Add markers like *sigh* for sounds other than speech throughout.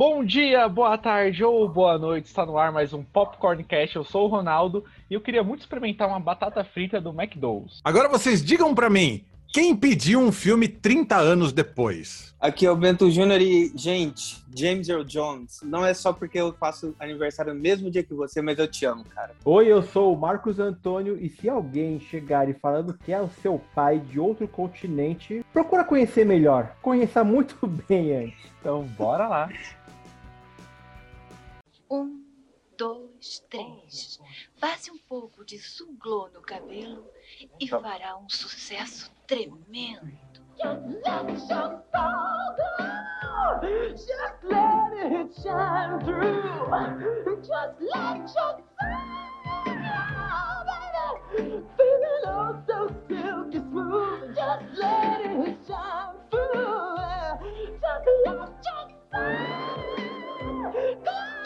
Bom dia, boa tarde ou boa noite. Está no ar mais um Popcorn Cast. Eu sou o Ronaldo e eu queria muito experimentar uma batata frita do McDonald's. Agora vocês digam pra mim, quem pediu um filme 30 anos depois? Aqui é o Bento Júnior e, gente, James Earl Jones, não é só porque eu faço aniversário no mesmo dia que você, mas eu te amo, cara. Oi, eu sou o Marcos Antônio e se alguém chegar e falando que é o seu pai de outro continente, procura conhecer melhor. Conheça muito *laughs* bem antes. Então, bora lá. Um, dois, três. Passe um pouco de suglô no cabelo e fará um sucesso tremendo. Just let your soul go. Just let it shine through. Just let your soul go, baby. Feeling oh so silky smooth. Just let it shine through. Just let your soul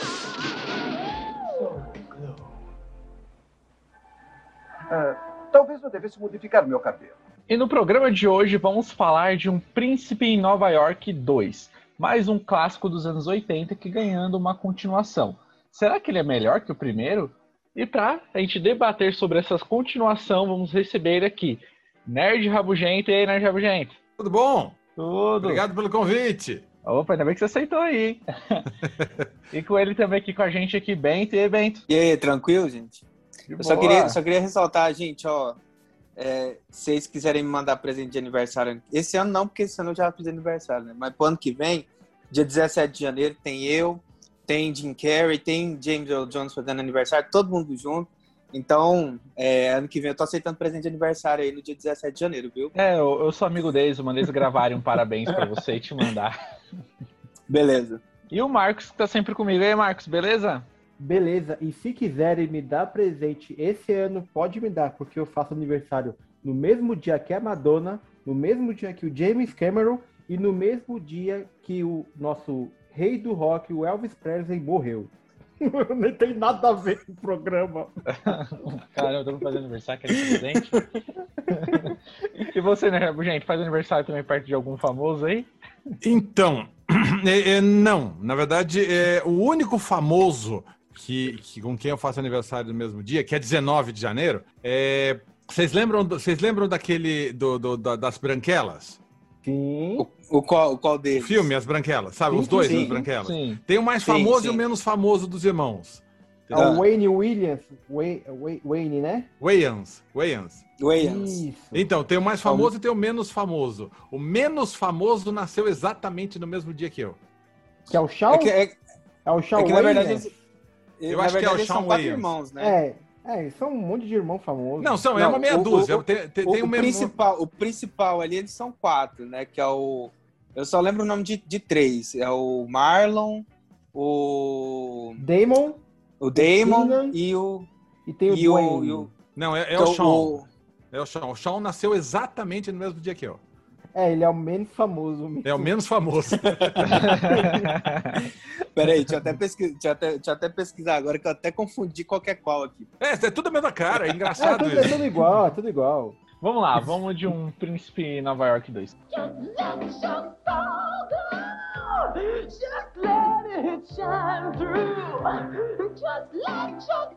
Ah, talvez eu devesse modificar meu cabelo. E no programa de hoje vamos falar de Um Príncipe em Nova York 2, mais um clássico dos anos 80 que ganhando uma continuação. Será que ele é melhor que o primeiro? E para a gente debater sobre essa continuação, vamos receber aqui Nerd Rabugento. E aí, Nerd Rabugento? Tudo bom? Tudo. Obrigado pelo convite. Opa, ainda bem que você aceitou aí, hein? *laughs* e com ele também aqui com a gente aqui, Bento. E aí, Bento? E aí, tranquilo, gente? De Eu só queria, só queria ressaltar, gente, ó. é, se vocês quiserem me mandar presente de aniversário, esse ano não, porque esse ano eu já fiz aniversário, né? Mas pro ano que vem, dia 17 de janeiro, tem eu, tem Jim Carrey, tem James Earl Jones fazendo aniversário, todo mundo junto. Então, é, ano que vem eu tô aceitando presente de aniversário aí no dia 17 de janeiro, viu? É, eu, eu sou amigo deles, eu mandei eles gravarem um parabéns pra você e te mandar. Beleza. E o Marcos, que tá sempre comigo. E aí, Marcos, beleza? Beleza, e se quiserem me dar presente esse ano, pode me dar, porque eu faço aniversário no mesmo dia que a Madonna, no mesmo dia que o James Cameron e no mesmo dia que o nosso rei do rock, o Elvis Presley, morreu. *laughs* Nem tem nada a ver com o programa. *laughs* Caramba, eu tô fazendo aniversário, querendo presente. *laughs* e você, né, gente, faz aniversário também perto de algum famoso aí? Então, *clears throat* é, é, não. Na verdade, é, o único famoso que, que- com quem eu faço aniversário no mesmo dia, que é 19 de janeiro, é. Vocês lembram, do- vocês lembram daquele do, do- da- das branquelas? Sim. O, o qual, o qual O deles? filme, as branquelas, sabe? Sim, Os dois, sim. as branquelas. Sim. Tem o mais Sim, famoso e o menos famoso dos irmãos. É o Wayne Williams, Wayne, Wayne, né? Wayans, Wayans. Wayans. Então, tem o mais famoso e tem o menos famoso. O menos famoso nasceu exatamente no mesmo dia que eu. Que é o Shawn? É que, é, É o Shawn é que na verdade, Williams? Eu acho que é o Shawn são quatro Wayans. irmãos, né? É, é, são um monte de irmão famoso. Não, são, é uma meia o- dúzia. o- tem tem, O, tem o o mesmo. principal, o principal ali, eles são quatro, né? Que é o. Eu só lembro o nome de, de três. É o Marlon, o. Damon O Damon e o. e tem o E o, e o- Não, é, é que o Sean. o- É o Sean. O Sean nasceu exatamente no mesmo dia que eu. É, ele é o menos famoso. mesmo. É o menos famoso. *laughs* Peraí, deixa eu, até pesquisar, deixa, eu até, deixa eu até pesquisar agora que eu até confundi qual que é qual aqui. é, é tudo a mesma cara. É *laughs* É, engraçado tudo, é tudo igual, é tudo igual. Vamos lá, vamos de Um Príncipe Nova York 2. Just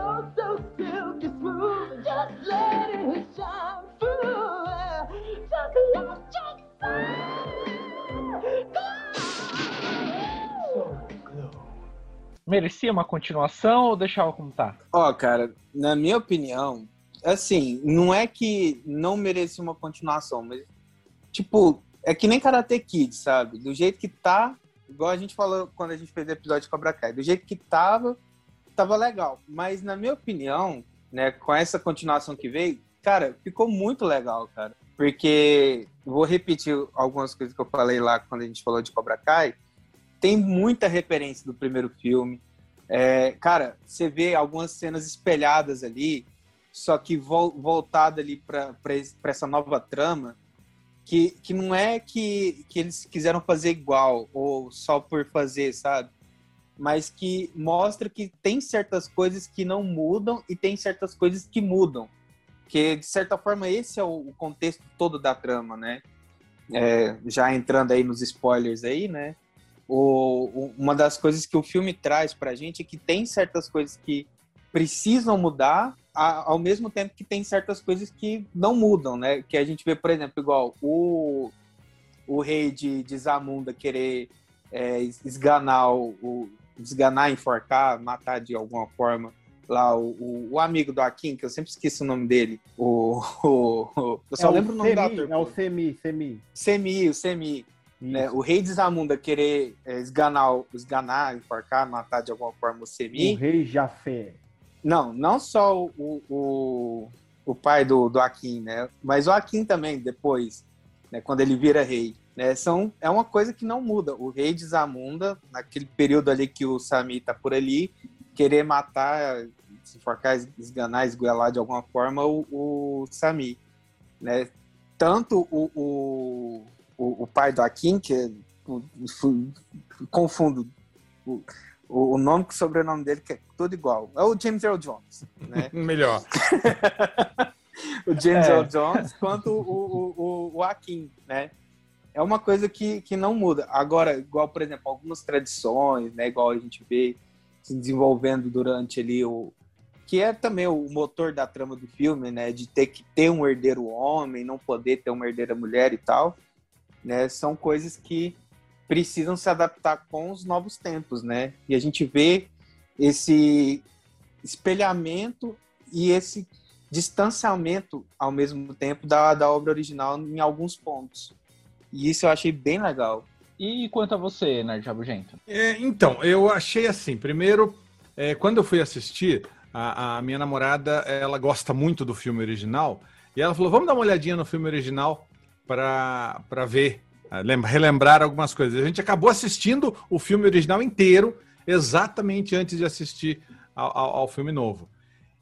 oh so silky smooth. Just let it shine through. Just let your. Merecia uma continuação ou deixava como tá? Ó, cara, na minha opinião, assim, não é que não merecia uma continuação, mas, tipo, é que nem Karate Kid, sabe? Do jeito que tá, igual a gente falou quando a gente fez o episódio de Cobra Kai, do jeito que tava, tava legal. Mas, na minha opinião, né, com essa continuação que veio, cara, ficou muito legal, cara. Porque, vou repetir algumas coisas que eu falei lá quando a gente falou de Cobra Kai, tem muita referência do primeiro filme. É, cara, você vê algumas cenas espelhadas ali, só que vol voltada ali para essa nova trama, que, que não é que, que eles quiseram fazer igual ou só por fazer, sabe? Mas que mostra que tem certas coisas que não mudam e tem certas coisas que mudam. Que, de certa forma, esse é o contexto todo da trama, né? é, já entrando aí nos spoilers aí, né? O, uma das coisas que o filme traz pra gente é que tem certas coisas que precisam mudar, ao mesmo tempo que tem certas coisas que não mudam, né? Que a gente vê, por exemplo, igual o, o rei de, de Zamunda querer é, es- esganar, o, o- esganar, enforcar, matar de alguma forma lá o, o, o amigo do Akin, que eu sempre esqueço o nome dele. O, *laughs* o- eu só é lembro o nome do Semi, ator. É o. Semi, Semi. Semi, o Semi. né? O rei de Zamunda querer é, esganar, esganar, enforcar, matar de alguma forma o Semi. O rei Jafé. Não, não só o, o, o pai do, do Akin, né? Mas o Akin também, depois, né? quando ele vira rei. Né? São, é uma coisa que não muda. O rei de Zamunda, naquele período ali que o Sami tá por ali, querer matar, se enforcar, esganar, esgoelar de alguma forma o, o Sami. Né? Tanto o, o, o, o pai do Akin, que é, o- confundo o, o nome com o sobrenome dele, que é tudo igual. É o James Earl Jones, né? *laughs* Melhor. *laughs* o James É. Earl Jones quanto o, o, o, o Akin, né? É uma coisa que, que não muda. Agora, igual, por exemplo, algumas tradições, né? Igual a gente vê se desenvolvendo durante ali o... Que é também o motor da trama do filme, né? De ter que ter um herdeiro homem, não poder ter uma herdeira mulher e tal. Né? São coisas que precisam se adaptar com os novos tempos, né? E a gente vê esse espelhamento e esse distanciamento ao mesmo tempo da, da obra original em alguns pontos. E isso eu achei bem legal. E quanto a você, Nerd Rabugento? É, então, eu achei assim, primeiro, é, quando eu fui assistir, a, a minha namorada, ela gosta muito do filme original, e ela falou, vamos dar uma olhadinha no filme original para ver, lem- relembrar algumas coisas. A gente acabou assistindo o filme original inteiro, exatamente antes de assistir ao, ao- ao filme novo.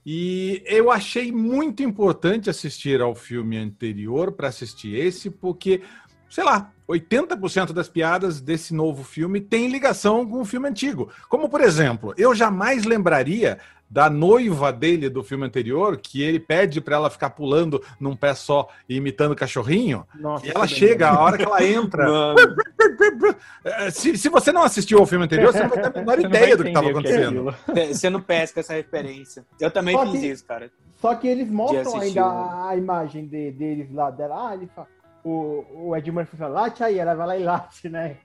E eu achei muito importante assistir ao filme anterior para assistir esse, porque, sei lá, 80% das piadas desse novo filme tem ligação com o filme antigo. Como, por exemplo, eu jamais lembraria da noiva dele do filme anterior, que ele pede para ela ficar pulando num pé só e imitando cachorrinho. Nossa, E ela que chega, a hora que ela entra. *laughs* *laughs* Se, se você não assistiu ao filme anterior, você não vai ter a menor ideia do que estava entender o é acontecendo. Você não pesca essa referência. Eu também Só fiz que- isso, cara. Só que eles mostram ainda o- a, a imagem de- deles lá dela. Ah, ele fala, o, o Ed Murphy fala, late aí, ela vai lá e late, né?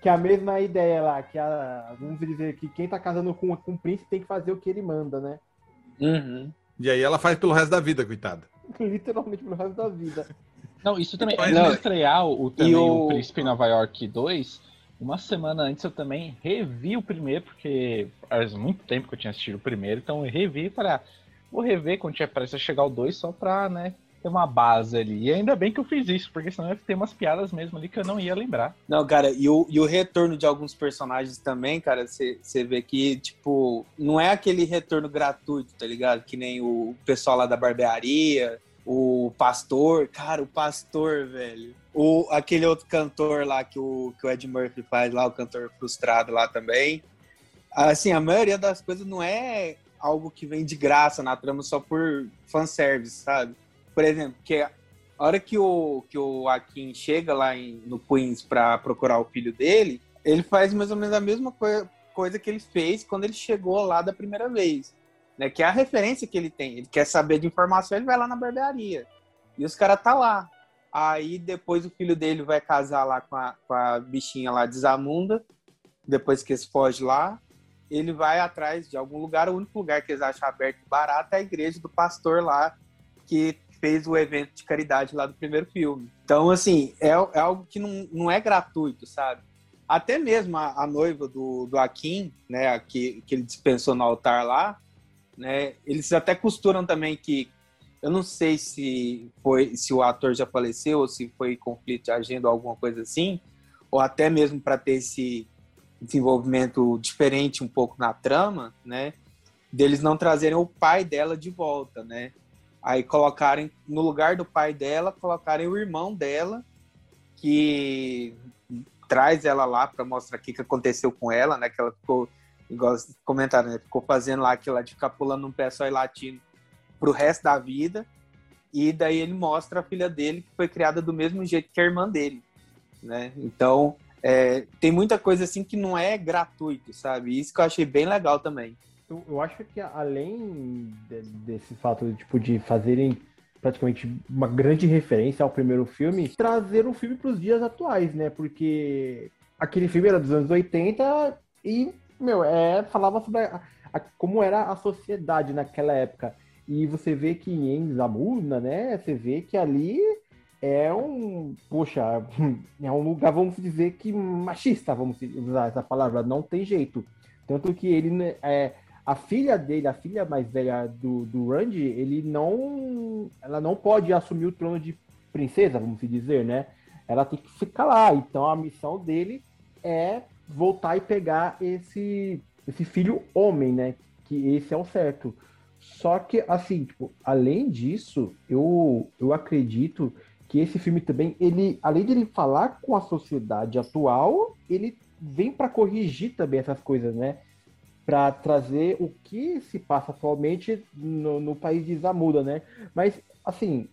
Que é a mesma ideia lá, que a, vamos dizer que quem tá casando com, com o príncipe tem que fazer o que ele manda, né? Uhum. E aí ela faz pelo resto da vida, coitada. *laughs* Literalmente pro resto da vida. Não, isso também. Mas Antes não. de estrear o, também o- o Príncipe em Nova York 2, uma semana antes eu também revi o primeiro, porque faz muito tempo que eu tinha assistido o primeiro, então eu revi para vou rever quando tiver parece chegar o 2 só pra, né, ter uma base ali. E ainda bem que eu fiz isso, porque senão ia ter umas piadas mesmo ali que eu não ia lembrar. Não, cara, e o, e o retorno de alguns personagens também, cara, você vê que, tipo, não é aquele retorno gratuito, tá ligado? Que nem o pessoal lá da barbearia, o pastor, cara, o pastor, velho. O, aquele outro cantor lá que o, que o Ed Murphy faz lá, o cantor frustrado lá também. Assim, a maioria das coisas não é algo que vem de graça na trama só por fanservice, sabe? Por exemplo, que a hora que o, que o Akin chega lá em- no Queens pra procurar o filho dele, ele faz mais ou menos a mesma coi- coisa que ele fez quando ele chegou lá da primeira vez. Né? Que é a referência que ele tem. Ele quer saber de informação, ele vai lá na barbearia. E os caras tá lá. Aí depois o filho dele vai casar lá com a, com a bichinha lá de Zamunda. Depois que eles fogem lá, ele vai atrás de algum lugar. O único lugar que eles acham aberto e barato é a igreja do pastor lá, que fez o evento de caridade lá do primeiro filme. Então, assim, é, é algo que não, não é gratuito, sabe? Até mesmo a, a noiva do, do Akin, né, a que, que ele dispensou no altar lá, né, eles até costuram também que eu não sei se foi se o ator já faleceu ou se foi conflito de agenda ou alguma coisa assim, ou até mesmo para ter esse desenvolvimento diferente um pouco na trama, né? Deles não trazerem o pai dela de volta, né? Aí colocarem no lugar do pai dela, colocarem o irmão dela que traz ela lá para mostrar o que, que aconteceu com ela, né? Que ela ficou igual comentaram, né? Ficou fazendo lá aquilo de ficar pulando um pé só e latindo pro resto da vida. E daí ele mostra a filha dele que foi criada do mesmo jeito que a irmã dele. né? Então, é, tem muita coisa assim que não é gratuito, sabe? Isso que eu achei bem legal também. Eu, eu acho que além de- desse fato tipo, de fazerem praticamente uma grande referência ao primeiro filme, trazer o filme para os dias atuais, né? Porque aquele filme era dos anos 80 e, meu, é, falava sobre a- a- como era a sociedade naquela época. E você vê que em Zamunda, né? Você vê que ali é um, poxa, *laughs* é um lugar, vamos dizer que machista, vamos usar essa palavra, não tem jeito. Tanto que ele, né, é, a filha dele, a filha mais velha do, do Randy, ele não, ela não pode assumir o trono de princesa, vamos dizer, né? Ela tem que ficar lá. Então a missão dele é voltar e pegar esse, esse filho homem, né? Que esse é o certo. Só que, assim, tipo, além disso, eu, eu acredito que esse filme também, ele, além de ele falar com a sociedade atual, ele vem para corrigir também essas coisas, né? Para trazer o que se passa atualmente no, no país de Zamuda, né? Mas, assim,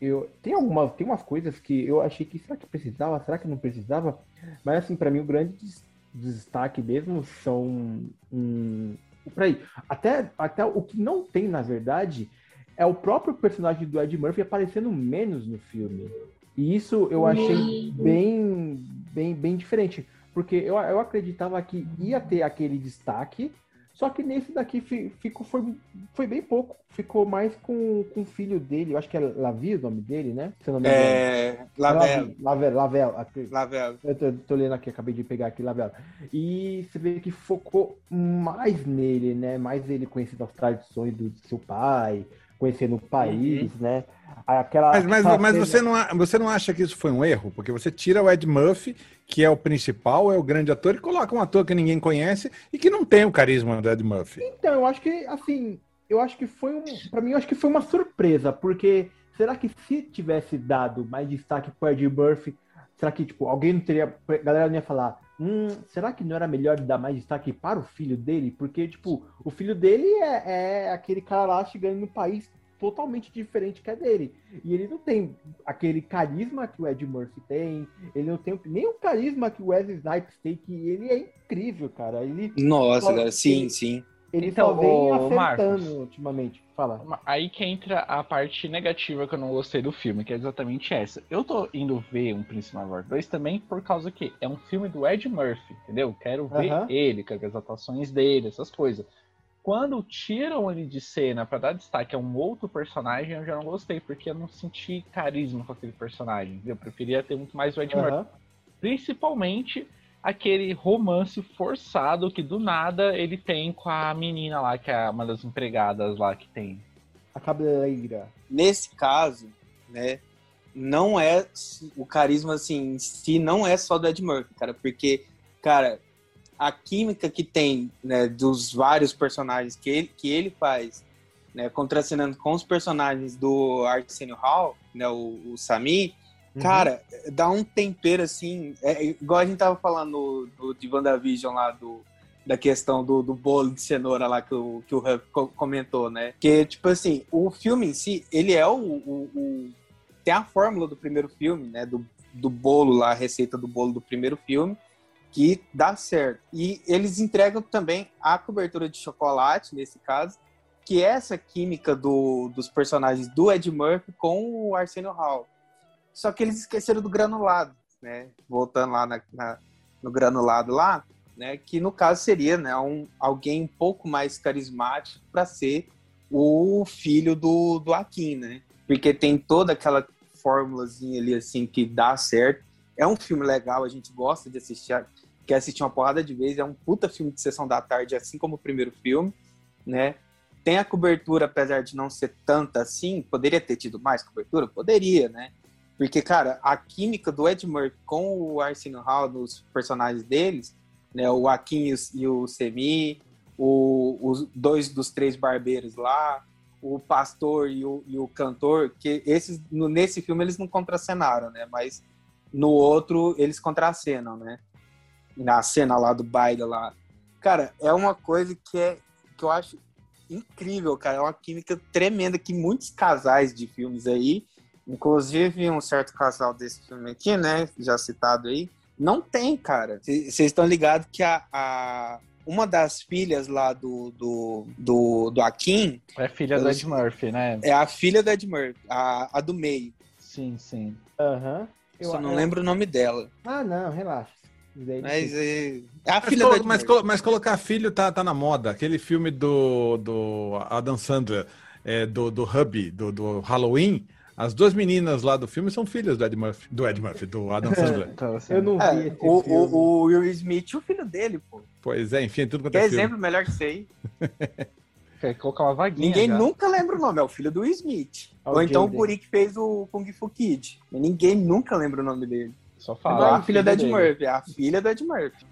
eu tem algumas, tem umas coisas que eu achei que será que precisava, será que não precisava? Mas, assim, para mim o grande des- destaque mesmo são um, Peraí, até, até o que não tem, na verdade, é o próprio personagem do Ed Murphy aparecendo menos no filme. E isso eu achei bem, bem, bem diferente. Porque eu, eu acreditava que ia ter aquele destaque, só que nesse daqui fi- ficou, foi, foi bem pouco. Ficou mais com, com o filho dele, eu acho que é Lavi o nome dele, né? Se não me engano. É, Lavelle, Lavel, Lavel, aquele- Lavelle. eu tô, tô lendo aqui, acabei de pegar aqui, Labela. E você vê que focou mais nele, né? Mais ele conhecendo as tradições do seu pai, conhecendo o país, né? Aquela, Mas, mas, aquela mas você, não, você não acha que isso foi um erro? Porque você tira o Ed Murphy, que é o principal, é o grande ator, e coloca um ator que ninguém conhece e que não tem o carisma do Ed Murphy. Então, eu acho que, assim, eu acho que foi um. Pra mim, eu acho que foi uma surpresa, porque será que se tivesse dado mais destaque pro Ed Murphy, será que, tipo, alguém não teria. A galera não ia falar, hum, será que não era melhor dar mais destaque para o filho dele? Porque, tipo, o filho dele é, é aquele cara lá chegando no país totalmente diferente que é dele. E ele não tem aquele carisma que o Ed Murphy tem, ele não tem nem o carisma que o Wesley Snipes tem, que ele é incrível, cara. Ele Nossa, cara, sim, sim. Ele Então, só vem acertando Marcos. ultimamente. Fala. Aí que entra a parte negativa que eu não gostei do filme, que é exatamente essa. Eu tô indo ver um Príncipe York 2 também por causa que é um filme do Ed Murphy, entendeu? Quero ver Aham. ele, quero ver as atuações dele, essas coisas. Quando tiram ele de cena pra dar destaque a um outro personagem, eu já não gostei, porque eu não senti carisma com aquele personagem. entendeu? Eu preferia ter muito mais o Ed Murphy. Principalmente aquele romance forçado que do nada ele tem com a menina lá, que é uma das empregadas lá que tem. A cabeleira. Nesse caso, né, não é o carisma assim, em si não é só do Ed Murphy, cara, porque, cara, a química que tem, né, dos vários personagens que ele, que ele faz, né, contracenando com os personagens do Arsenio Hall, né, o, o Sami, cara, dá um tempero assim, é, igual a gente tava falando do, do, de WandaVision lá, do, da questão do, do bolo de cenoura lá que o, que o co- comentou, né? Que, tipo assim, o filme em si, ele é o, o- o- Tem a fórmula do primeiro filme, né? Do, do bolo lá, a receita do bolo do primeiro filme, que dá certo. E eles entregam também a cobertura de chocolate, nesse caso, que é essa química do, dos personagens do Ed Murphy com o Arsenio Hall. Só que eles esqueceram do granulado, né? Voltando lá na- na- no granulado lá, né? Que no caso seria, né? Um, alguém um pouco mais carismático para ser o filho do, do Akin, né? Porque tem toda aquela fórmulazinha ali assim que dá certo. É um filme legal, a gente gosta de assistir, quer assistir uma porrada de vezes, é um puta filme de sessão da tarde, assim como o primeiro filme, né? Tem a cobertura, apesar de não ser tanta assim, poderia ter tido mais cobertura? Poderia, né? Porque, cara, a química do Ed Murphy com o Arsenio Hall, nos personagens deles, né? O Akin e o- Semi, o- os dois dos três barbeiros lá, o pastor e o, e o cantor, que esses, no- nesse filme eles não contracenaram, né? Mas no outro eles contracenam, né? Na cena lá do baile lá. Cara, é uma coisa que, é, que eu acho incrível, cara. É uma química tremenda que muitos casais de filmes aí Inclusive, um certo casal desse filme aqui, né? Já citado aí, não tem, cara. Vocês estão ligados que a, a- uma das filhas lá do, do, do, do Akin É filha do Ed Murphy, né? é a filha do Ed Murphy, a, a do meio. Sim, sim. Aham. Eu- Só não eu- lembro o nome dela. Ah, não, relaxa. Mas é, é a Mas, filha colo- mas, colo- mas colocar filho tá, tá na moda. Aquele filme do, do Adam Sandler, é, do, do Hubby, do, do Halloween, as duas meninas lá do filme são filhas do Ed Murphy, do Ed Murphy, do Adam Sandler. Então, assim, Eu não vi É, esse o, filme. o, o Will Smith e o filho dele, pô. pois é, enfim, tudo quanto Que é filme. exemplo melhor que aí. *laughs* Quer colocar uma vaguinha. Ninguém já. nunca lembra o nome, é o filho do Will Smith. É Ou então o guri que fez o Kung Fu Kid. Ninguém nunca lembra o nome dele. Só falar. a filha do Ed dele. Murphy, é a filha do Ed Murphy.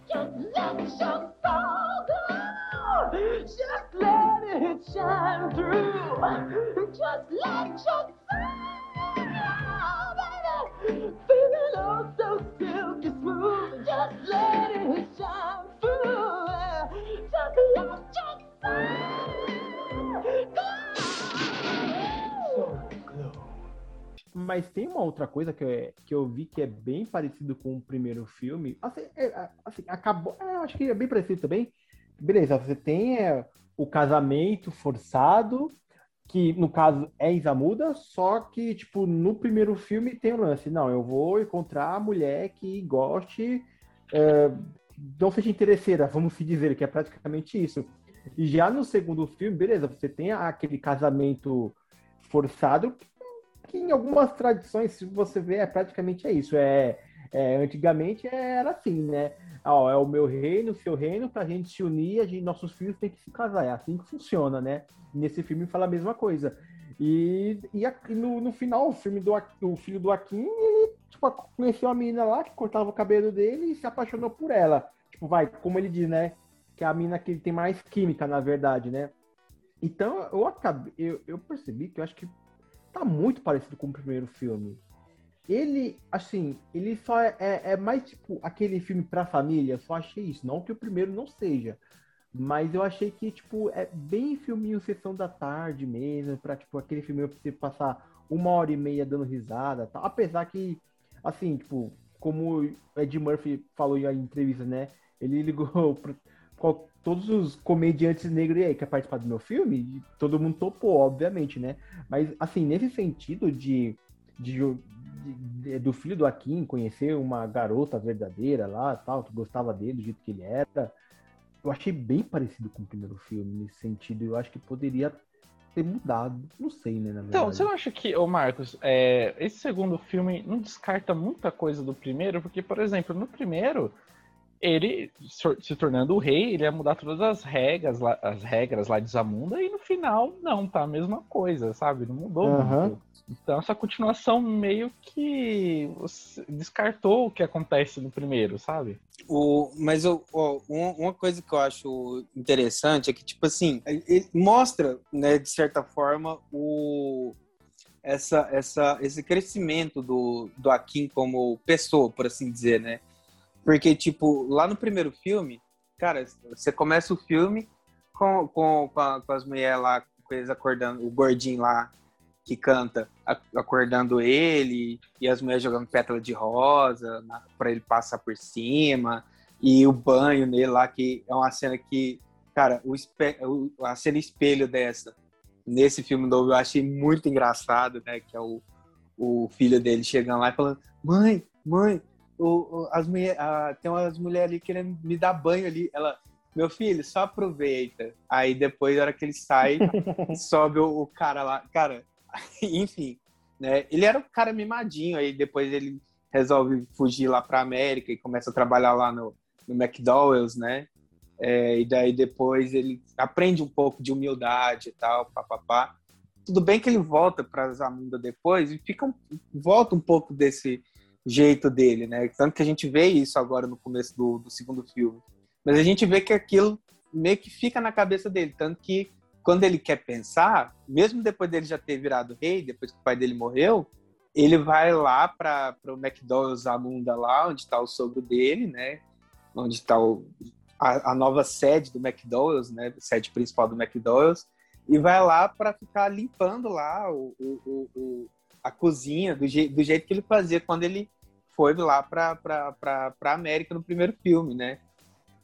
Just Mas tem uma outra coisa que, eu- que eu vi que é bem parecido com o primeiro filme. Assim, é, assim, acabou. é, acho que é bem parecido também. Beleza, você tem é, o casamento forçado, que no caso é Isa Muda, só que, tipo, no primeiro filme tem o lance. Não, eu vou encontrar a mulher que goste, é, não seja interesseira, vamos se dizer, que é praticamente isso. E já no segundo filme, beleza, você tem aquele casamento forçado, que em algumas tradições, se você ver, é praticamente é isso. É, é, antigamente era assim, né? Ó, é o meu reino, o seu reino, pra gente se unir, a gente, nossos filhos têm que se casar. É assim que funciona, né? Nesse filme fala a mesma coisa. E, e a- no, no final, o filme do o filho do Akin, ele tipo, conheceu a menina lá que cortava o cabelo dele e se apaixonou por ela. Tipo, vai, como ele diz, né? Que é a mina que tem mais química, na verdade, né? Então, eu acabei, eu, eu percebi que eu acho que tá muito parecido com o primeiro filme. Ele, assim, ele só é, é, é mais tipo aquele filme pra família, eu só achei isso. Não que o primeiro não seja, mas eu achei que, tipo, é bem filminho sessão da tarde mesmo, pra, tipo, aquele filme pra você passar uma hora e meia dando risada, tal. apesar que, assim, tipo, como o Ed Murphy falou em entrevista, né, ele ligou *laughs* pra todos os comediantes negros, e aí, quer participar do meu filme? E todo mundo topou, obviamente, né, mas, assim, nesse sentido de, de, de- de- do filho do Akin conhecer uma garota verdadeira lá, tal, que gostava dele do jeito que ele era, eu achei bem parecido com o primeiro filme nesse sentido. Eu acho que poderia ter mudado. Não sei, né, na verdade. Então, você não acha que, ô Marcos, é, esse segundo filme não descarta muita coisa do primeiro? Porque, por exemplo, no primeiro, ele se tornando o rei, ele ia mudar todas as regras lá, as regras lá de Zamunda, e no final, não, tá a mesma coisa, sabe? Não mudou Aham. muito. Então, essa continuação meio que você descartou o que acontece no primeiro, sabe? O, mas eu, ó, uma, uma coisa que eu acho interessante é que, tipo assim, ele mostra, né, de certa forma, o, essa, essa, esse crescimento do, do Akin como pessoa, por assim dizer, né? Porque, tipo, lá no primeiro filme, cara, você começa o filme com, com, com, a- com as mulheres lá, com eles acordando, o gordinho lá que canta, acordando ele, e as mulheres jogando pétala de rosa na, pra ele passar por cima, e o banho nele lá, que é uma cena que, cara, o- a cena espelho dessa, nesse filme novo, eu achei muito engraçado, né, que é o, o filho dele chegando lá e falando, mãe, mãe, o, as mulher, ah, tem umas mulheres ali querendo me dar banho ali, ela... Meu filho, só aproveita. Aí depois, na hora que ele sai, *laughs* sobe o, o cara lá. Cara, *laughs* enfim, né? Ele era um cara mimadinho, aí depois ele resolve fugir lá pra América e começa a trabalhar lá no, no McDonald's, né? É, e daí depois ele aprende um pouco de humildade e tal, papapá. Tudo bem que ele volta pra Zamunda depois e fica um- volta um pouco desse jeito dele, né? Tanto que a gente vê isso agora no começo do, do segundo filme. Mas a gente vê que aquilo meio que fica na cabeça dele, tanto que quando ele quer pensar, mesmo depois dele já ter virado rei, depois que o pai dele morreu, ele vai lá para o McDonald's Zamunda lá, onde está o sogro dele, né? Onde está a, a nova sede do McDonald's, né? Sede principal do McDonald's, e vai lá para ficar limpando lá o, o, o, a cozinha do, je do jeito que ele fazia quando ele foi lá pra América no primeiro filme, né?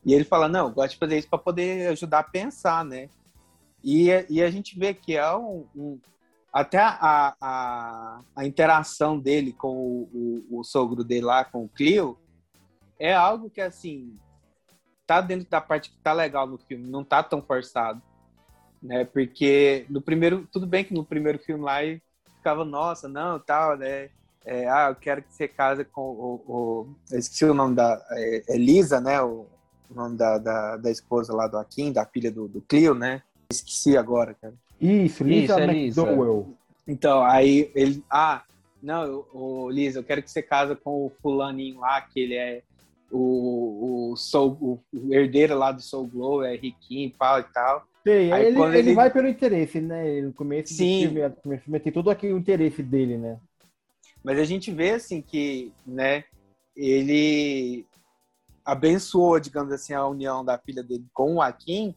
E ele fala, não, gosto de fazer isso para poder ajudar a pensar, né? E, e a gente vê que é um, um até a, a, a, interação dele com o, o, o, sogro dele lá, com o Clio, é algo que, assim, tá dentro da parte que tá legal no filme, não tá tão forçado, né? Porque no primeiro, tudo bem que no primeiro filme lá ficava, nossa, não, tal, né? É, ah, eu quero que você case com o, o eu esqueci o nome da é, Elisa, né? O, o nome da, da, da, esposa lá do Akin, da filha do, do Clio, né? Esqueci agora, cara. Isso, Lisa Isso, é McDowell. Então, aí ele. Ah, não, o Lisa, eu quero que você casa com o fulaninho lá, que ele é o, o, Soul, o, herdeiro lá do Soul Glow, é riquinho pau, e tal. Aí ele, ele, ele, vai pelo interesse, né? No começo Sim. do filme, tem todo aquele interesse dele, né? Mas a gente vê, assim, que, né, ele abençoou, digamos assim, a união da filha dele com o Akin,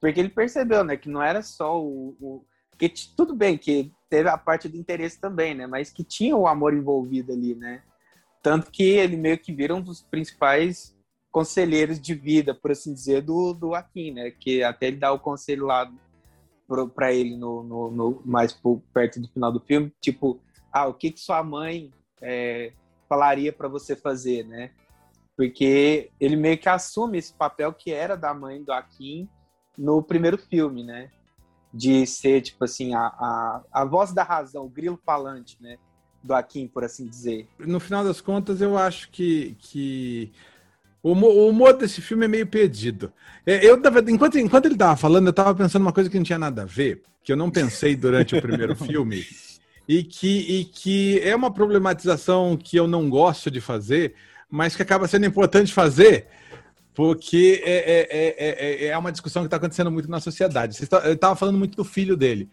porque ele percebeu, né, que não era só o, o que tudo bem que teve a parte do interesse também, né, mas que tinha o amor envolvido ali, né, tanto que ele meio que vira um dos principais conselheiros de vida, por assim dizer, do, do Akin, né, que até ele dá o conselho lá para ele no, no, no, mais perto do final do filme, tipo, ah, o que que sua mãe é, falaria para você fazer, né? Porque ele meio que assume esse papel que era da mãe do Akin no primeiro filme, né? De ser, tipo assim, a, a, a voz da razão, o grilo falante, né? Do Akin, por assim dizer. No final das contas, eu acho que, que o, humor desse filme é meio perdido. É, eu, enquanto, enquanto ele estava falando, eu estava pensando uma coisa que não tinha nada a ver, que eu não pensei durante o primeiro *laughs* filme, e que, e que é uma problematização que eu não gosto de fazer, mas que acaba sendo importante fazer, porque é, é, é, é uma discussão que está acontecendo muito na sociedade. Você estava falando muito do filho dele.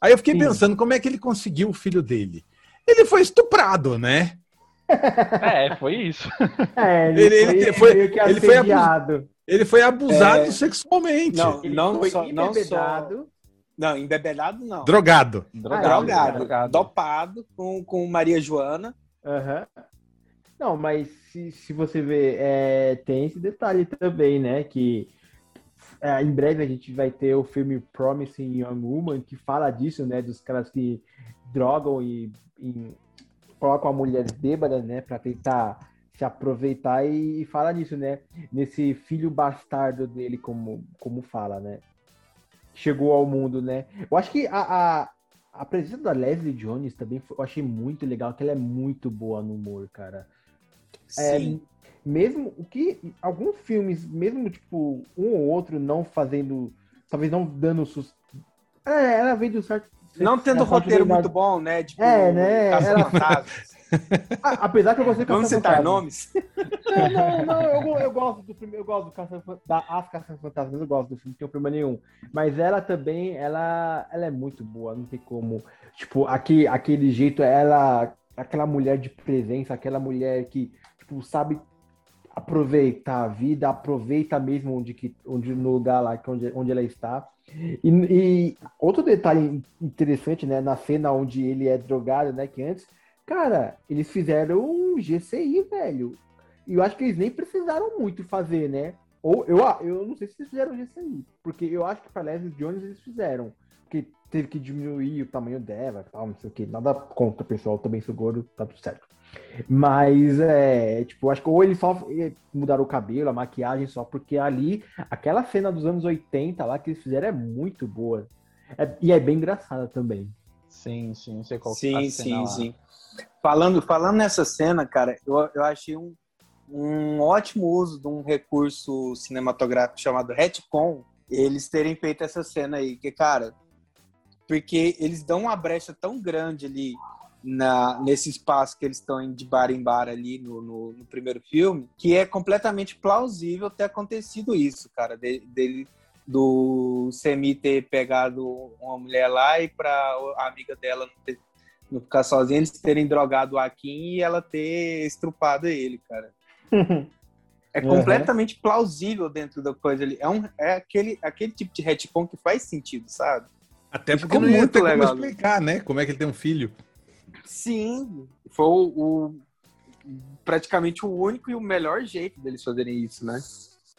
Aí eu fiquei Sim. pensando como é que ele conseguiu o filho dele. Ele foi estuprado, né? É, foi isso. *laughs* É, ele, ele, foi, ele, foi, ele, foi, abusado. ele foi abusado sexualmente. Não, não, foi só, não só. Não, embebedado não. Drogado. Drogado. drogado, drogado. Dopado com, com Maria Joana. Uhum. Não, mas se, se você ver, é, tem esse detalhe também, né? Que é, em breve a gente vai ter o filme Promising Young Woman, que fala disso, né? Dos caras que drogam e, e colocam a mulher bêbada, né? Pra tentar se aproveitar e, e fala nisso, né? Nesse filho bastardo dele, como, como fala, né? Chegou ao mundo, né? Eu acho que a, a, a presença da Leslie Jones também eu achei muito legal, que ela é muito boa no humor, cara. É, Sim. É, mesmo o que alguns filmes, mesmo tipo um ou outro não fazendo, talvez não dando sus... é, ela veio do certo não tendo roteiro muito bom, né? Tipo, é, né? Ela... *laughs* Apesar que eu gostei de Vamos citar nomes? Não, *laughs* não, não, eu, eu gosto do filme, eu gosto do Caça da As Caças Fantasmas, eu gosto do filme, não tem problema nenhum. Mas ela também, ela, ela é muito boa, não tem como. Tipo, aqui, aquele jeito, ela, aquela mulher de presença, aquela mulher que tipo, sabe aproveitar a vida, aproveita mesmo onde, que, onde no lugar lá que onde, onde ela está. E, e, outro detalhe interessante, né, na cena onde ele é drogado, né, que antes, cara, eles fizeram um GCI, velho. E eu acho que eles nem precisaram muito fazer, né? Ou eu, eu não sei se eles fizeram GCI, porque eu acho que para Leslie Jones eles fizeram, porque teve que diminuir o tamanho dela, tal, não sei o que, nada contra, pessoal, também sou gordo, tá tudo certo. Mas é, tipo, acho que ou eles só mudaram o cabelo, a maquiagem só, porque ali, aquela cena dos anos 80 lá que eles fizeram é muito boa. É, e é bem engraçada também. Sim, sim, não sei qual Sim, sim, lá. sim. Falando, falando nessa cena, cara, eu, eu achei um, um ótimo uso de um recurso cinematográfico chamado retcon, eles terem feito essa cena aí, que, cara, porque eles dão uma brecha tão grande ali na, nesse espaço que eles estão indo de bar em bar ali no, no, no, primeiro filme, que é completamente plausível ter acontecido isso, cara, dele, de, do Semi ter pegado uma mulher lá e para a amiga dela não, ter, não, ficar sozinha, eles terem drogado o Akin e ela ter estrupado ele, cara. *laughs* É completamente uhum. plausível dentro da coisa ali. É, um, é aquele, aquele tipo de retcon que faz sentido, sabe? Até porque não muito legal. como explicar, né? Como é que ele tem um filho. Sim, foi o, o- praticamente o único e o melhor jeito deles fazerem isso, né?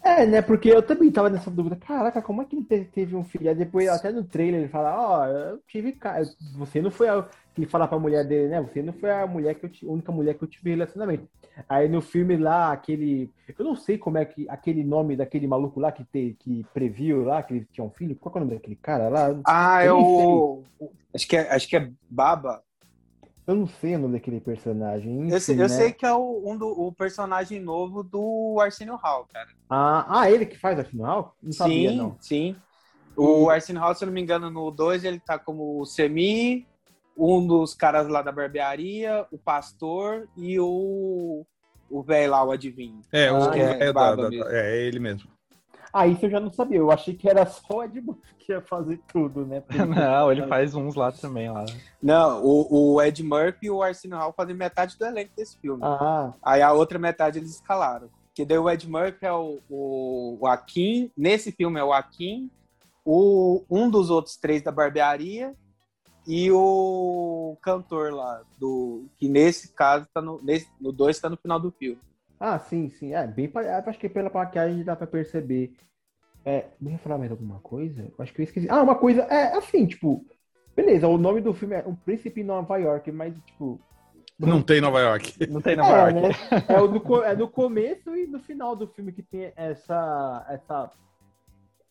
É, né? Porque eu também tava nessa dúvida. Caraca, como é que ele te- teve um filho? Aí depois, até no trailer, ele fala: Ó, eu tive. ca- Você não foi a. Ele fala pra mulher dele, né? Você não foi a mulher que eu a única mulher que eu tive relacionamento. Aí no filme lá, aquele. Eu não sei como é que. Aquele nome daquele maluco lá que, te, que previu lá, que ele tinha um filho. Qual é o nome daquele cara lá? Ah, é Eu nem o. Acho que é, acho que é Baba. Eu não sei o nome daquele personagem. Eu, sei, enfim, eu né? sei que é o, um do, o personagem novo do Arsenio Hall, cara. Ah, ah, ele que faz a final? Não sabia, sim, não. sim. O Arsenio Hall, se eu não me engano, no 2 ele tá como o Semi, um dos caras lá da barbearia, o pastor e o. O velho lá, o adivinho. É, o, é, é, da- da- mesmo. é ele mesmo. Ah, isso eu já não sabia. Eu achei que era só o Ed Murphy que ia fazer tudo, né? *laughs* Não, ele faz uns lá também. Lá. Não, o, o Ed Murphy e o Arsenio Hall fazem metade do elenco desse filme. Ah, Aí a outra metade eles escalaram. Que daí o Ed Murphy é o, o, o Akin, nesse filme é o Akin, o, um dos outros três da barbearia e o cantor lá, do, que nesse caso tá no, nesse, no 2 tá no final do filme. Ah, sim, sim. É, bem, acho que pela maquiagem dá pra perceber. É, eu ia falar mais alguma coisa? Eu acho que eu esqueci. Ah, uma coisa, é assim, tipo, beleza, o nome do filme é Um Príncipe em Nova York, mas, tipo, Não tem Nova York. *laughs* Não tem Nova é, York. né? *laughs* É, o no, co- é no começo e no final do filme que tem essa, essa,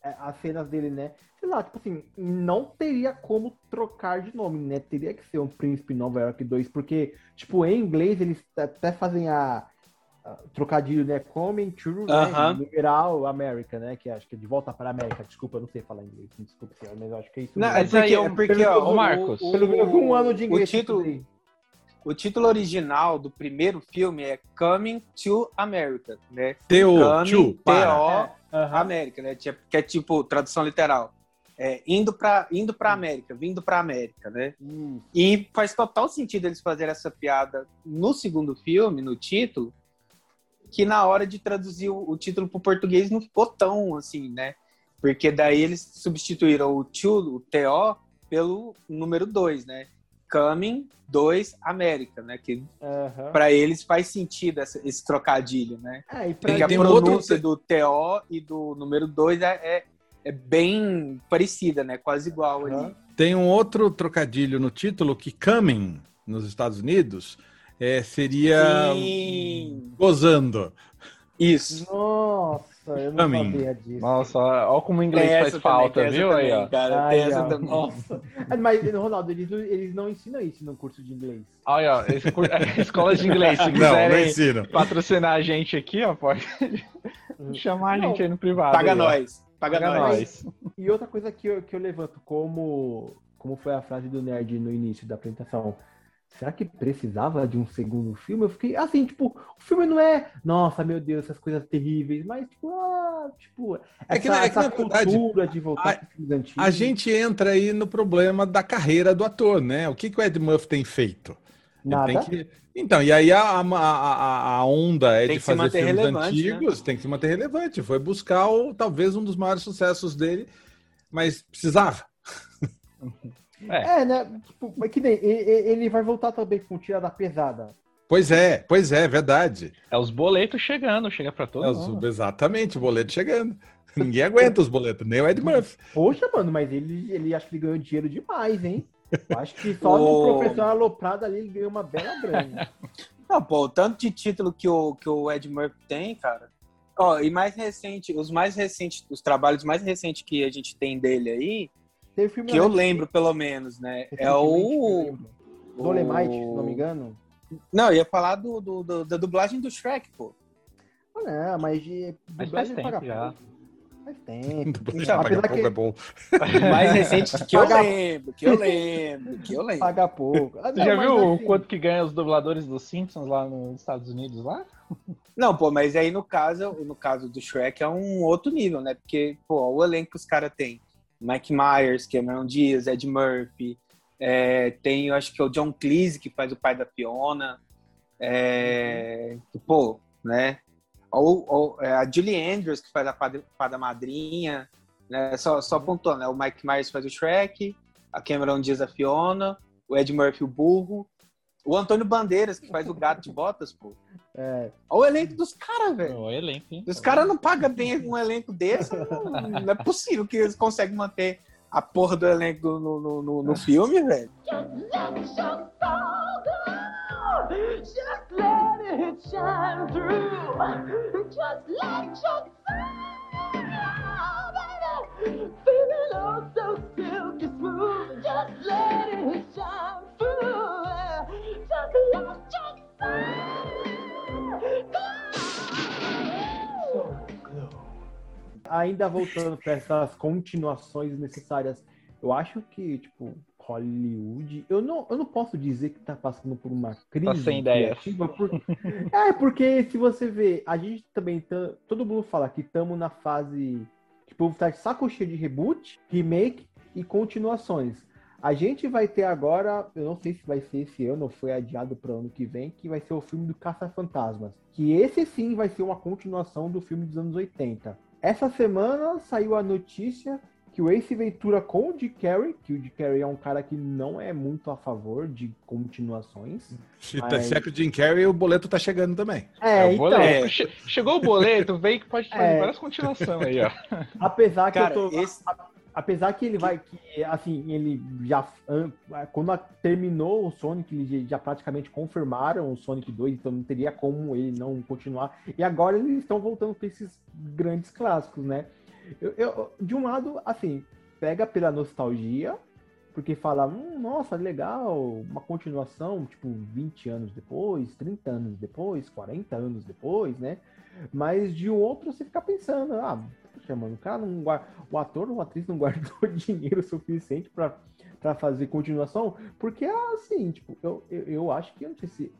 é, as cenas dele, né? Sei lá, tipo assim, não teria como trocar de nome, né? Teria que ser um Príncipe em Nova York 2, porque, tipo, em inglês eles até fazem a trocadilho, né? Coming to, Aham. né? Numeral America, né? Que acho que é de volta para a América. Desculpa, eu não sei falar inglês, me desculpa, senhor, mas eu acho que é isso. Não, mesmo. é porque, é porque pelo- ó, ô, Marcos, o- Pelo menos um ano de o inglês. eu título, o título original do primeiro filme é Coming to America, né? T.O. T.O. Aham. América, né? Tipo, Que é tipo tradução literal. É, indo para indo para América, vindo para América, né? Isso. E faz total sentido eles fazerem essa piada no segundo filme, no título, que na hora de traduzir o, o título para o português não ficou tão assim, né? Porque daí eles substituíram o tio, o TO, pelo número 2, né? Coming 2 América, né? Que Aham. para eles faz sentido essa- esse trocadilho, né? É, e pra Porque a tem um outro- pronúncia do TO e do número 2 é, é, é bem parecida, né? Quase igual ali. Aham. Tem um outro trocadilho no título que coming nos Estados Unidos é, seria Sim. gozando. Isso. Nossa, eu não Coming. sabia disso. Nossa, olha como o inglês Tem faz falta, também, viu? Aí, cara. Ai, Tem essa. Nossa. Ah, Mas, Ronaldo, eles, não- eles não ensinam isso no curso de inglês. Olha, esse cur- *laughs* escola de inglês, se Não, não quiserem ensino. patrocinar a gente aqui, ó, pode *laughs* chamar a gente aí no privado. Paga aí, ó. nós. Paga, Paga nós. nós. E outra coisa que eu, que eu levanto, como, como foi a frase do Nerd no início da apresentação, será que precisava de um segundo filme? Eu fiquei assim, tipo, o filme não é, nossa, meu Deus, essas coisas terríveis, mas tipo, ah, tipo, É que essa, na- é que, na verdade, cultura de voltar a- para filmes antigos. A gente entra aí no problema da carreira do ator, né? O que, que o Ed Murphy tem feito? Nada. tem que- Então, e aí a, a, a- a onda é Tem de que se fazer manter filmes relevante, né? antigos, tem que se manter relevante. Foi buscar o, talvez um dos maiores sucessos dele, mas precisava. *laughs* É, né? Tipo, mas que nem, ele vai voltar também com Tira da Pesada. Pois é, pois é, verdade. É os boletos chegando, chega pra todo É os- mundo. exatamente, o boleto chegando. *laughs* Ninguém aguenta os boletos, nem o Ed Murphy. Poxa, mano, mas ele, ele acho que ele ganhou dinheiro demais, hein? Eu Acho que só *laughs* no professor aloprado ali ele ganhou uma bela grana. *laughs* Não, pô, o tanto de título que o, que o Ed Murphy tem, cara. Ó, e mais recente, os mais recentes, os trabalhos mais recentes que a gente tem dele aí, Teve filme que eu lembro pelo menos, né? É o. lembro. Dolemite, se o- não me engano. Não, eu ia falar do, do- do- da dublagem do Shrek, pô. Ah, não, mas de. Mas faz tempo paga já. Faz tempo. *laughs* Então, apesar Paga pouco que- é bom. O mais recente que eu Paga- lembro, que eu lembro, que eu lembro. Paga pouco. Ah, Você não, já viu o assim, quanto que ganha os dubladores dos Simpsons lá nos Estados Unidos lá? Não, pô, mas aí no caso, no caso do Shrek é um outro nível, né? Porque, pô, o elenco que os caras têm. Mike Myers, Cameron Diaz, Ed Murphy. é, tem, eu acho que é o John Cleese, que faz o pai da Fiona. É, pô, né? Ou, ou, é, a Julie Andrews, que faz a fada madrinha. Né? Só, só né? O Mike Myers faz o Shrek, a Cameron Diaz a Fiona, o Ed Murphy o burro. O Antônio Bandeiras, que faz o gato de botas, pô. É, Olha o elenco dos caras, velho. O elenco, hein? Os caras não pagam bem um elenco desse, não, não é possível que eles conseguem manter a porra do elenco do- no, no, no, no filme, velho. Just let it shine through. Just let your soul, baby, feeling oh so silky smooth. Just let it shine through. Just let your soul. Ainda voltando para essas continuações necessárias, eu acho que, tipo, Hollywood, eu não, eu não posso dizer que tá passando por uma crise Tá sem por- *laughs* É, porque se você vê, a gente também tá, todo mundo fala que estamos na fase, tipo, tá de saco cheio de reboot, remake e continuações. A gente vai ter agora, eu não sei se vai ser esse ano ou foi adiado para o ano que vem, que vai ser o filme do Caça-Fantasmas. Que esse sim vai ser uma continuação do filme dos anos 80. Essa semana saiu a notícia que o Ace Ventura com o Dick Carrey, que o Dick Carrey é um cara que não é muito a favor de continuações. Se, tá, Mas- é o Jim Carrey, o boleto tá chegando também. É, É, o então, boleto. Che- Chegou o boleto, vem que pode fazer É. várias continuações aí, ó. apesar que Cara, eu tô, esse, apesar que ele vai que assim ele já an- quando a- terminou o Sonic eles já praticamente confirmaram o Sonic 2 então não teria como ele não continuar. E agora eles estão voltando para esses grandes clássicos né? Eu, eu- de um lado assim pega pela nostalgia porque fala hum, nossa legal uma continuação tipo 20 anos depois 30 anos depois 40 anos depois né? Mas de um outro você fica pensando ah poxa, mano, o cara não guarda, o ator ou atriz não *laughs* guardou dinheiro suficiente pra pra fazer continuação, porque assim, tipo, eu, eu, eu acho que eu não sei se.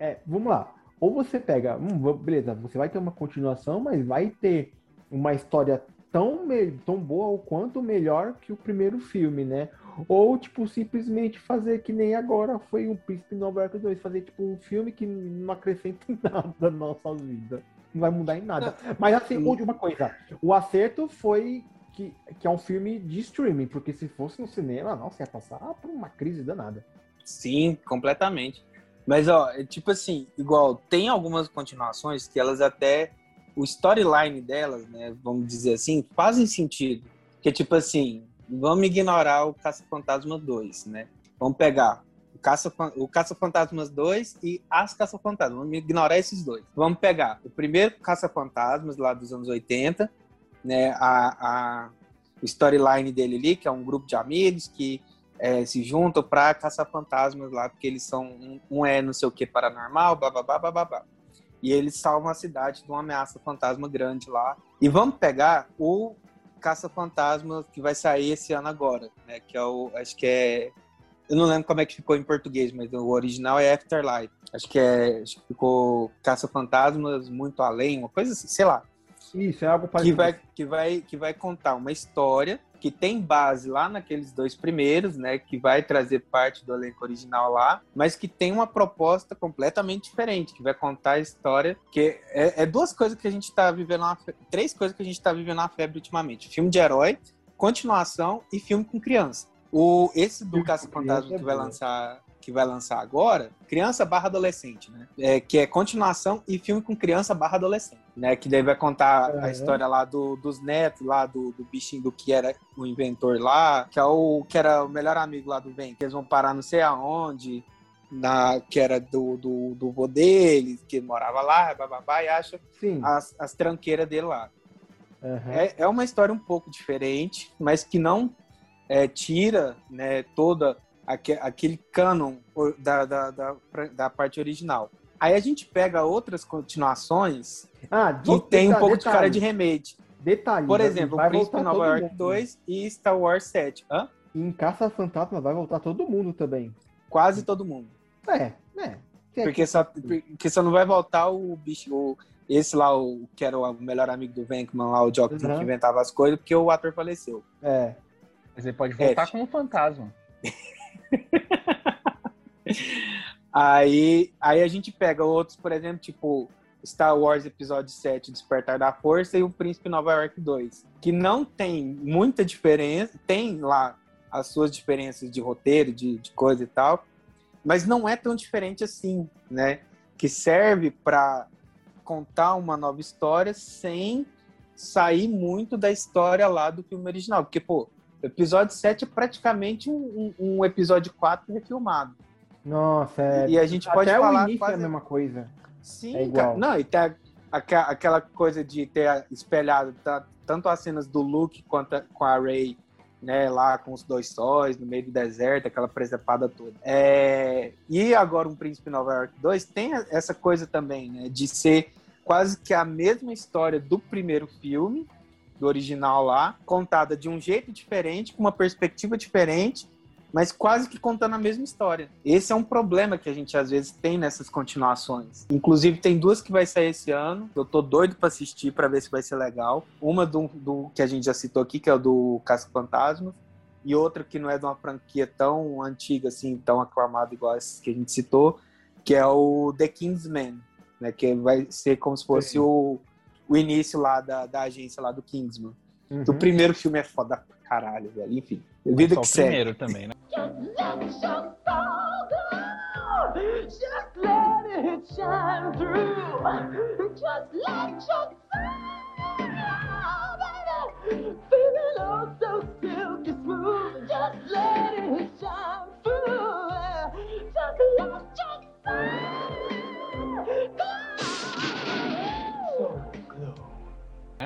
É, vamos lá. Ou você pega, hum, beleza, você vai ter uma continuação, mas vai ter uma história tão, tão boa ou quanto melhor que o primeiro filme, né? Ou, tipo, simplesmente fazer que nem agora foi o Príncipe Nova York 2, fazer, tipo, um filme que não acrescenta *laughs* nada na nossa vida. Não vai mudar em nada. Mas, assim, última coisa. O acerto foi que, que é um filme de streaming, porque se fosse no cinema, nossa, ia passar por uma crise danada. Sim, completamente. Mas, ó, é tipo assim, igual, tem algumas continuações que elas até. O storyline delas, né, vamos dizer assim, fazem sentido. Que é tipo assim, vamos ignorar o Caça-Fantasma 2, né? Vamos pegar Caça- o Caça-Fantasmas 2 e as Caça-Fantasmas. Vamos ignorar esses dois. Vamos pegar o primeiro Caça-Fantasmas, lá dos anos 80, né? A, a storyline dele ali, que é um grupo de amigos que é, se juntam para caçar fantasmas lá, porque eles são. Um, um é não sei o que paranormal, bababá, bababá. E eles salvam a cidade de uma ameaça fantasma grande lá. E vamos pegar o Caça-Fantasma que vai sair esse ano agora, né? Que é o. Acho que é. Eu não lembro como é que ficou em português, mas o original é Afterlife. Acho que é. Acho que ficou Caça-Fantasmas Muito Além, uma coisa assim, sei lá Isso, é algo que parecido. vai, que, vai, que vai contar uma história que tem base lá naqueles dois primeiros, né? Que vai trazer parte do elenco original lá, mas que tem uma proposta completamente diferente, que vai contar a história. Que é, é duas coisas que a gente tá vivendo, uma três coisas que a gente tá vivendo na febre ultimamente: filme de herói, continuação e filme com criança. O, esse do Caça-Fantasma é que vai lançar que vai lançar agora, criança barra adolescente, né? É, que é continuação e filme com criança barra adolescente, né? Que daí vai contar Uhum. a história lá do- dos netos, lá do, do bichinho do que era o inventor lá, que é o que era o melhor amigo lá do Ben, que eles vão parar não sei aonde, na, que era do, do, do vô dele, que morava lá, bababá, e acha Sim. as, as tranqueiras dele lá. aham. É, é uma história um pouco diferente, mas que não é, tira né, toda aque- aquele canon da, da, da, da parte original. Aí a gente pega outras continuações Ah, que tem um pouco de cara de detalhe, remake. Detalhe. Por exemplo, o Príncipe Nova York mundo. 2 e Star Wars 7. Hã? Em Caça Fantasma vai voltar todo mundo também. Quase todo mundo. É, é. Tem Porque só, porque só não vai voltar o bicho, o- esse lá, o, que era o melhor amigo do Venkman lá, o Jock Uhum. que inventava as coisas, porque o ator faleceu. É. Mas ele pode voltar É. como fantasma. *laughs* Aí, aí a gente pega outros, por exemplo, tipo Star Wars Episódio 7, Despertar da Força e o Príncipe Nova York 2, que não tem muita diferença, tem lá as suas diferenças de roteiro, de, de coisa e tal, mas não é tão diferente assim, né? Que serve para contar uma nova história sem sair muito da história lá do filme original. Porque, pô, o episódio 7 é praticamente um, um, um episódio 4 refilmado. Nossa, é. E a gente pode Até falar o início quase- é a mesma coisa. Sim, É igual. cara. Não, e aca- aquela coisa de ter espelhado ta- tanto as cenas do Luke quanto a- com a Rey, né, lá com os dois sóis, no meio do deserto, aquela presepada toda. É, E agora um Príncipe Nova York 2 tem essa coisa também, né, de ser quase que a mesma história do primeiro filme, do original lá, contada de um jeito diferente, com uma perspectiva diferente, mas quase que contando a mesma história. Esse é um problema que a gente às vezes tem nessas continuações. Inclusive tem duas que vai sair esse ano. Eu tô doido pra assistir pra ver se vai ser legal. Uma do, do que a gente já citou aqui, que é o do Caça Fantasmas, e outra que não é de uma franquia tão antiga assim, tão aclamada igual essa que a gente citou, que é o The Kingsman, né, que vai ser como se fosse Sim. o, o início lá da, da agência lá do Kingsman. Uhum. O primeiro filme é foda pra caralho, velho. Enfim, vida Só que o segue. primeiro também, né? *laughs*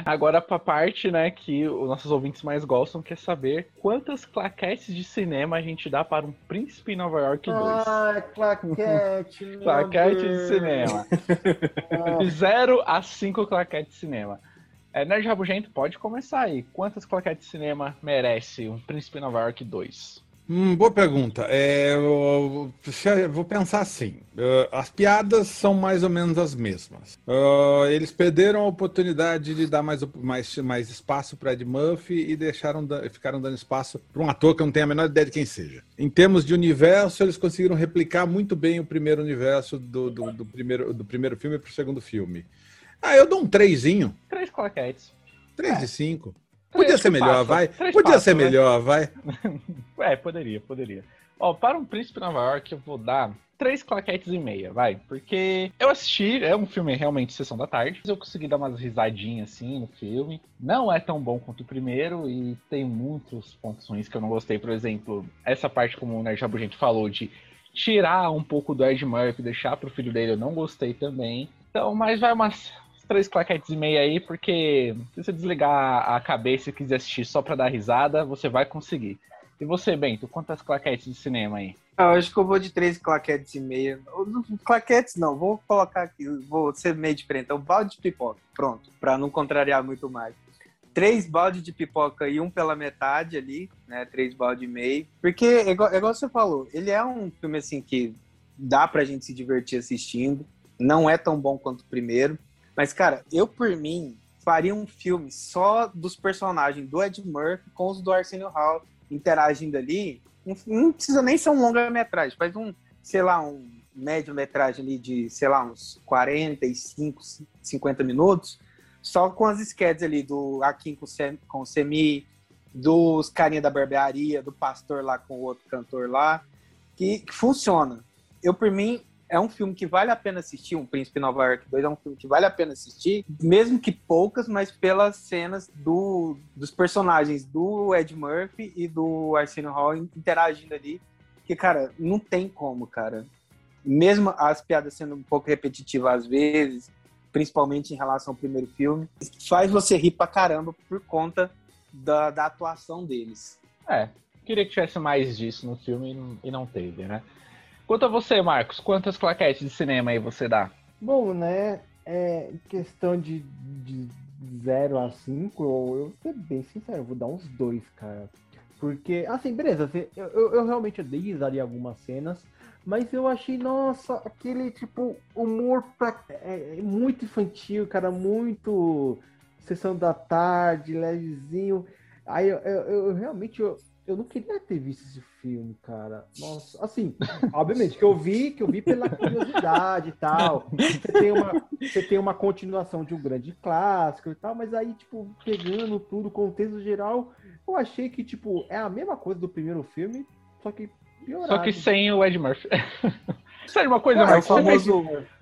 Agora pra parte, né, que os nossos ouvintes mais gostam, que é saber quantas claquetes de cinema a gente dá para um Príncipe em Nova York 2. Ai, claquete. *laughs* Claquete de cinema. Ah, *laughs* De 0 a 5 claquetes de cinema. É, Nerd Rabugento, pode começar aí. Quantas claquetes de cinema merece um Príncipe em Nova York 2? Hum, boa pergunta. É, eu, eu vou pensar assim: eh, as piadas são mais ou menos as mesmas. Ah, eles perderam a oportunidade de dar mais, mais, mais espaço para Ed Murphy e deixaram ficaram dando espaço para um ator que eu não tenho a menor ideia de quem seja. Em termos de universo, eles conseguiram replicar muito bem o primeiro universo do, do, do primeiro, do primeiro filme para o segundo filme. Ah, eu dou um trezinho, Três claquetes. três É. de cinco. Podia ser melhor, vai. Podia ser vai. melhor, vai. *laughs* É, poderia, poderia. Ó, para um Príncipe Nova York, eu vou dar três claquetes e meia, vai. Porque eu assisti, é um filme realmente sessão da tarde. Eu consegui dar umas risadinhas assim no filme. Não é tão bom quanto o primeiro e tem muitos pontos ruins que eu não gostei. Por exemplo, essa parte, como o Nerd Rabugento falou, de tirar um pouco do Ed Murphy, deixar pro filho dele, eu não gostei também. Então, mas vai umas três claquetes e meia aí, porque se você desligar a cabeça e quiser assistir só pra dar risada, você vai conseguir. E você, Bento, quantas claquetes de cinema aí? Ah, Eu acho que eu vou de três claquetes e meia. Claquetes não, vou colocar aqui, vou ser meio diferente. Então, balde de pipoca, pronto, pra não contrariar muito mais. Três balde de pipoca e um pela metade ali, né? Três balde e meio. Porque, igual, é igual você falou, ele é um filme assim que dá pra gente se divertir assistindo. Não é tão bom quanto o primeiro. Mas, cara, eu por mim faria um filme só dos personagens do Ed Murphy com os do Arsenio Hall interagindo ali. Não, precisa nem ser um longa-metragem, faz um, sei lá, um médio-metragem ali de, sei lá, uns 45, 50 minutos, só com as sketches ali do Akin com, com o Semi, dos carinha da barbearia, do pastor lá com o outro cantor lá, que, que funciona. Eu, por mim, é um filme que vale a pena assistir, um Príncipe Nova York 2 é um filme que vale a pena assistir, mesmo que poucas, mas pelas cenas do, dos personagens do Ed Murphy e do Arsenio Hall interagindo ali, que, cara, não tem como, cara. Mesmo as piadas sendo um pouco repetitivas às vezes, principalmente em relação ao primeiro filme, faz você rir pra caramba por conta da, da atuação deles. É, queria que tivesse mais disso no filme e não- teve, né? Quanto a você, Marcos, quantas claquetes de cinema aí você dá? Bom, né? É, questão de, de 0 a 5, eu, eu ser bem sincero, eu vou dar uns dois, cara. Porque, assim, beleza, você- eu, eu, eu realmente dei risada em algumas cenas, mas eu achei, nossa, aquele tipo humor pra, é, é muito infantil, cara, muito sessão da tarde, levezinho. Aí eu, eu, eu realmente eu, eu não queria ter visto esse filme, cara. Nossa, *laughs* assim, obviamente que eu vi, que eu vi pela curiosidade e tal. Você tem uma, você tem uma continuação de um grande clássico e tal, mas aí, tipo, pegando tudo, contexto geral, eu achei que, tipo, é a mesma coisa do primeiro filme, só que piorado. Só que sem o Ed Murphy. *laughs* Sério, uma coisa, o Marcos. Você fez...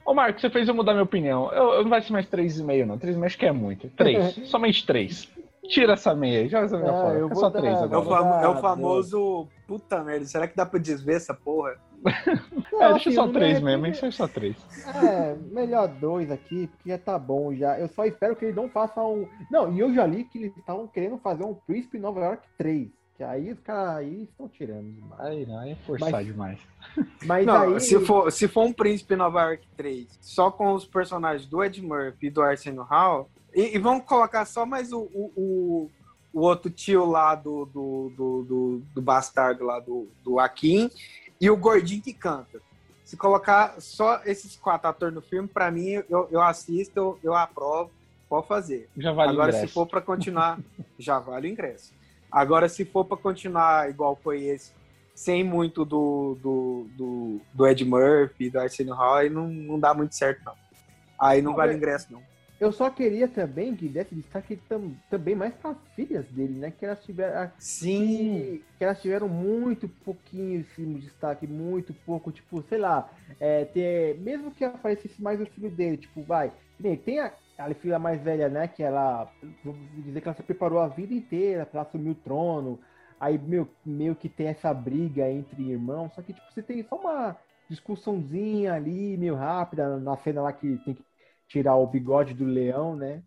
Ô, Marcos, você fez eu mudar minha opinião. Eu, eu não vai ser mais 3,5, não. 3,5 acho que é muito. 3. *laughs* somente 3. Tira essa meia aí, joga essa meia Ah, fora. eu É só dar- 3 É o, agora. vou famo- dar é o famoso. Puta merda, será que dá pra desver essa porra? Não, É, deixa assim, só não 3 é- mesmo, hein? Deixa só 3. É, melhor dois aqui, porque já tá bom já. Eu só espero que ele não faça um. Não, e eu já li que eles estavam querendo fazer um Príncipe Nova York 3. Que aí os caras aí estão tirando demais. Aí não, aí é forçar Mas- demais. Mas Não, aí. se, for, se for um Príncipe Nova York 3, só com os personagens do Ed Murphy e do Arsenio Hall, e, e vamos colocar só mais o, o, o, o outro tio lá do, do, do, do, do bastardo lá do, do Akin e o gordinho que canta. Se colocar só esses quatro atores no filme, pra mim, eu, eu assisto, eu, eu aprovo, pode fazer. Já vale Agora, o ingresso. se for pra continuar, *laughs* já vale o ingresso. Agora, se for pra continuar igual foi esse, sem muito do, do, do, do Ed Murphy, do Arsenio Hall, aí não, não dá muito certo, não. Aí não Não, vale é- ingresso, não. Eu só queria também que desse destaque tam, também mais para as filhas dele, né? Que elas tiveram. Sim. que elas tiveram muito pouquinho assim, de destaque, muito pouco, tipo, sei lá, é, ter, mesmo que aparecesse mais o filho dele, tipo, vai, tem a, a filha mais velha, né, que ela, vamos dizer que ela se preparou a vida inteira para assumir o trono, aí meio, meio que tem essa briga entre irmãos, só que, tipo, você tem só uma discussãozinha ali, meio rápida, na cena lá que tem que tirar o bigode do leão, né,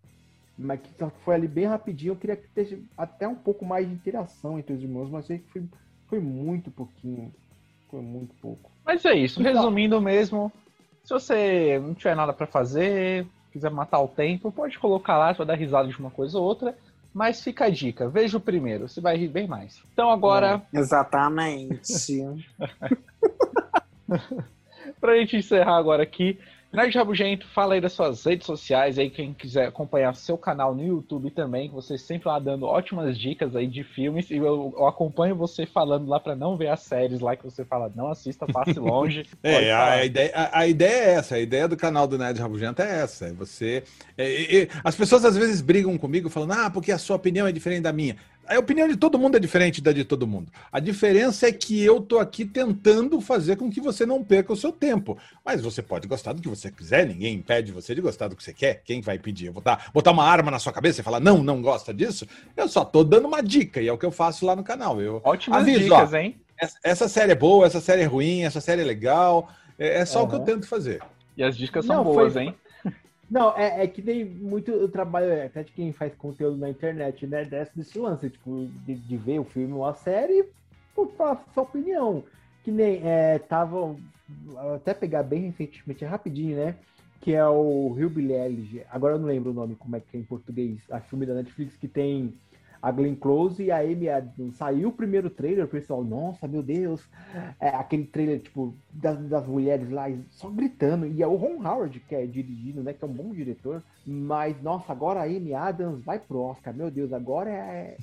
mas que foi ali bem rapidinho. Eu queria que tivesse até um pouco mais de interação entre os irmãos, mas que foi, foi muito pouquinho. Foi muito pouco. Mas é isso, Então- resumindo mesmo, se você não tiver nada pra fazer, quiser matar o tempo, pode colocar lá, você vai dar risada de uma coisa ou outra, mas fica a dica, veja o primeiro, você vai rir bem mais. Então agora, Exatamente. *laughs* pra gente encerrar agora aqui, Nerd Rabugento, fala aí das suas redes sociais aí, quem quiser acompanhar seu canal no YouTube também, que você sempre lá dando ótimas dicas aí de filmes, e eu, eu acompanho você falando lá pra não ver as séries lá que você fala, não assista, passe *laughs* longe. É, a ideia, a, a ideia é essa, a ideia do canal do Nerd Rabugento é essa. É você. é, é, é, as pessoas às vezes brigam comigo falando, ah, porque a sua opinião é diferente da minha. A opinião de todo mundo é diferente da de todo mundo. A diferença é que eu tô aqui tentando fazer com que você não perca o seu tempo. Mas você pode gostar do que você quiser, ninguém impede você de gostar do que você quer. Quem vai pedir? Eu botar, botar uma arma na sua cabeça e falar, não, não gosta disso? Eu só tô dando uma dica, e é o que eu faço lá no canal. Eu, Ótimas Aviso, dicas, hein? essa, série é boa, essa série é ruim, essa série é legal. É, é só o que eu tento fazer. E as dicas são Não, boas, foi- hein? Não, é, é que tem muito trabalho, é, até de quem faz conteúdo na internet, né? Desse, desse lance, tipo, de, de ver o filme ou a série, por falar sua opinião. Que nem é, tava. Até pegar bem recentemente, é rapidinho, né? Que é o Hillbilly Elegy. Agora eu não lembro o nome, como é que é em português. A filme da Netflix que tem a Glenn Close e a Amy Adams. Saiu o primeiro trailer, pessoal, nossa, meu Deus. É, aquele trailer, tipo, das, das mulheres lá, só gritando. E é o Ron Howard que é dirigindo, né? Que é um bom diretor. Mas, nossa, agora a Amy Adams vai pro Oscar. Meu Deus, agora é.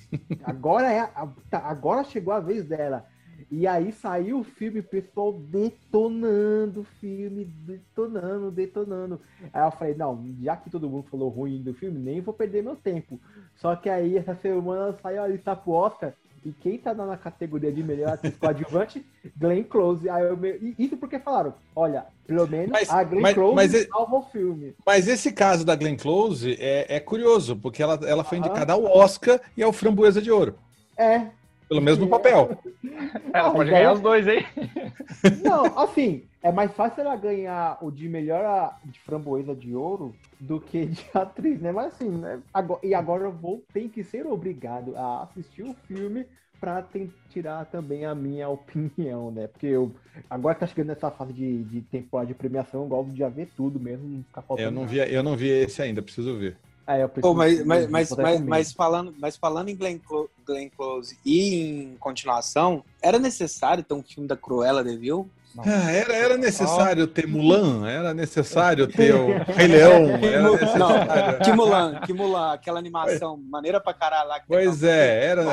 Agora é. a- tá, agora chegou a vez dela. E aí saiu o filme, o pessoal detonando o filme, detonando, detonando. Aí eu falei, não, já que todo mundo falou ruim do filme, nem vou perder meu tempo. Só que aí essa semana saiu a lista pro Oscar. E quem tá na categoria de melhor atriz coadjuvante? *laughs* Glenn Close. Aí eu Isso porque falaram, olha, pelo menos Mas- a Glenn mas- Close mas salva o filme. Mas esse caso da Glenn Close é, é curioso, porque ela, ela foi indicada ao Oscar e ao Framboesa de Ouro, É, pelo mesmo papel. *laughs* Ela Ah, pode ideia- ganhar os dois, hein? *laughs* Não, assim, é mais fácil ela ganhar o de melhor a- de framboesa de ouro do que de *laughs* atriz, né? Mas assim, né? Agora- e agora eu vou ter que ser obrigado a assistir o filme pra ten- tirar também a minha opinião, né? Porque eu agora que tá chegando nessa fase de, de temporada de premiação, eu gosto de já ver tudo mesmo, não ficar faltando Eu não nada. vi, eu não vi esse ainda, preciso ver. É, eu preciso- Pô, mas, mas, mas, mas, mas falando, mas falando em Glenn, Clo- Glenn Close e em continuação, era necessário ter um filme da Cruella de Vil? Ah, era, era necessário ter Mulan, era necessário *laughs* ter o Rei Leão, era necessário. Que Mulan, que Mulan, aquela animação maneira pra caralho lá. que Pois é, era.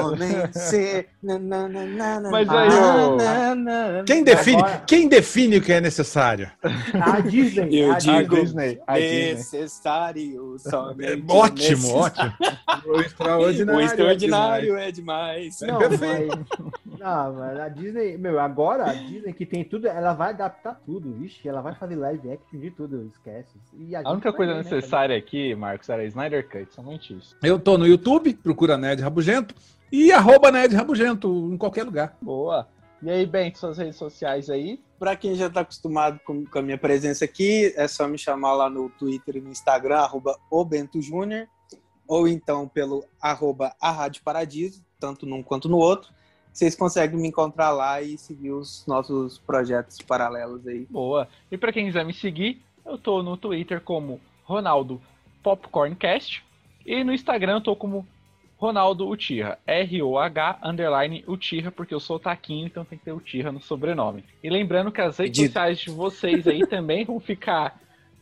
Mas aí, nananana. Quem define, Agora- quem define o que é necessário? A Disney. Eu a digo- Disney. A. Necessário, É, ótimo, necessário. ótimo. O extraordinário. O extraordinário é é demais. Não, Perfeito. mas, não, mas a Disney, meu, agora a Disney que tem tudo, ela vai adaptar tudo, vixe, ela vai fazer live action de tudo, esquece. E A gente única coisa ver, né, necessária aqui, Marcos, era Snyder Cut, somente isso. Eu tô no YouTube, procura Ned Rabugento e arroba Ned Rabugento em qualquer lugar. Boa. E aí, Ben, suas redes sociais aí? Pra quem já tá acostumado com, com a minha presença aqui, é só me chamar lá no Twitter e no Instagram, arroba o Bento Júnior, ou então pelo arroba a Rádio Paradiso, tanto num quanto no outro. Vocês conseguem me encontrar lá e seguir os nossos projetos paralelos aí. Boa. E pra quem quiser me seguir, eu tô no Twitter como Ronaldo Popcorncast e no Instagram eu tô como Ronaldo Utirra, R-O-H underline Utirra, porque eu sou taquinho, então tem que ter Utirra no sobrenome. E lembrando que as redes sociais de vocês aí também vão ficar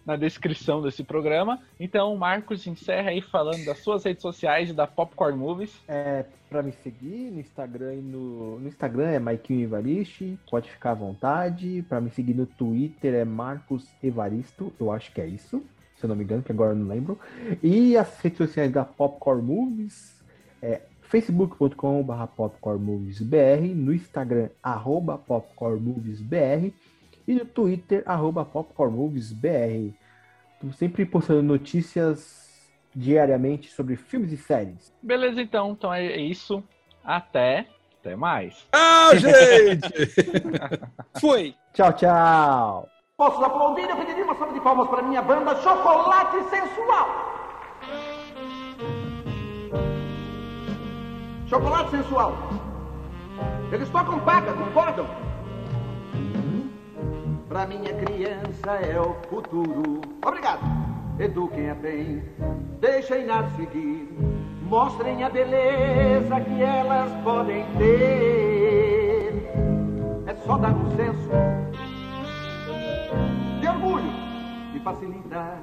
na descrição desse programa. Então, Marcos, encerra aí falando das suas redes sociais e da Popcorn Movies. É, pra me seguir no Instagram e no, no Instagram é Maikinho Evaristi, pode ficar à vontade. Pra me seguir no Twitter é Marcos Evaristo, eu acho que é isso, se eu não me engano, que agora eu não lembro. E as redes sociais da Popcorn Movies é facebook.com.br popcornmoviesbr, no Instagram arroba popcornmoviesbr e no Twitter arroba popcornmoviesbr. Sempre postando notícias diariamente sobre filmes e séries. Beleza, então. Então é isso. Até. Até mais. *laughs* Ah, gente! *laughs* Fui! Tchau, tchau! Posso aplaudir? Eu pediria uma salva de palmas para minha banda Chocolate Sensual. Chocolate Sensual. Eles tocam paca, concordam? Pra minha criança é o futuro. Obrigado. Eduquem-a bem, deixem-na seguir. Mostrem a beleza que elas podem ter. É só dar um senso de orgulho e facilitar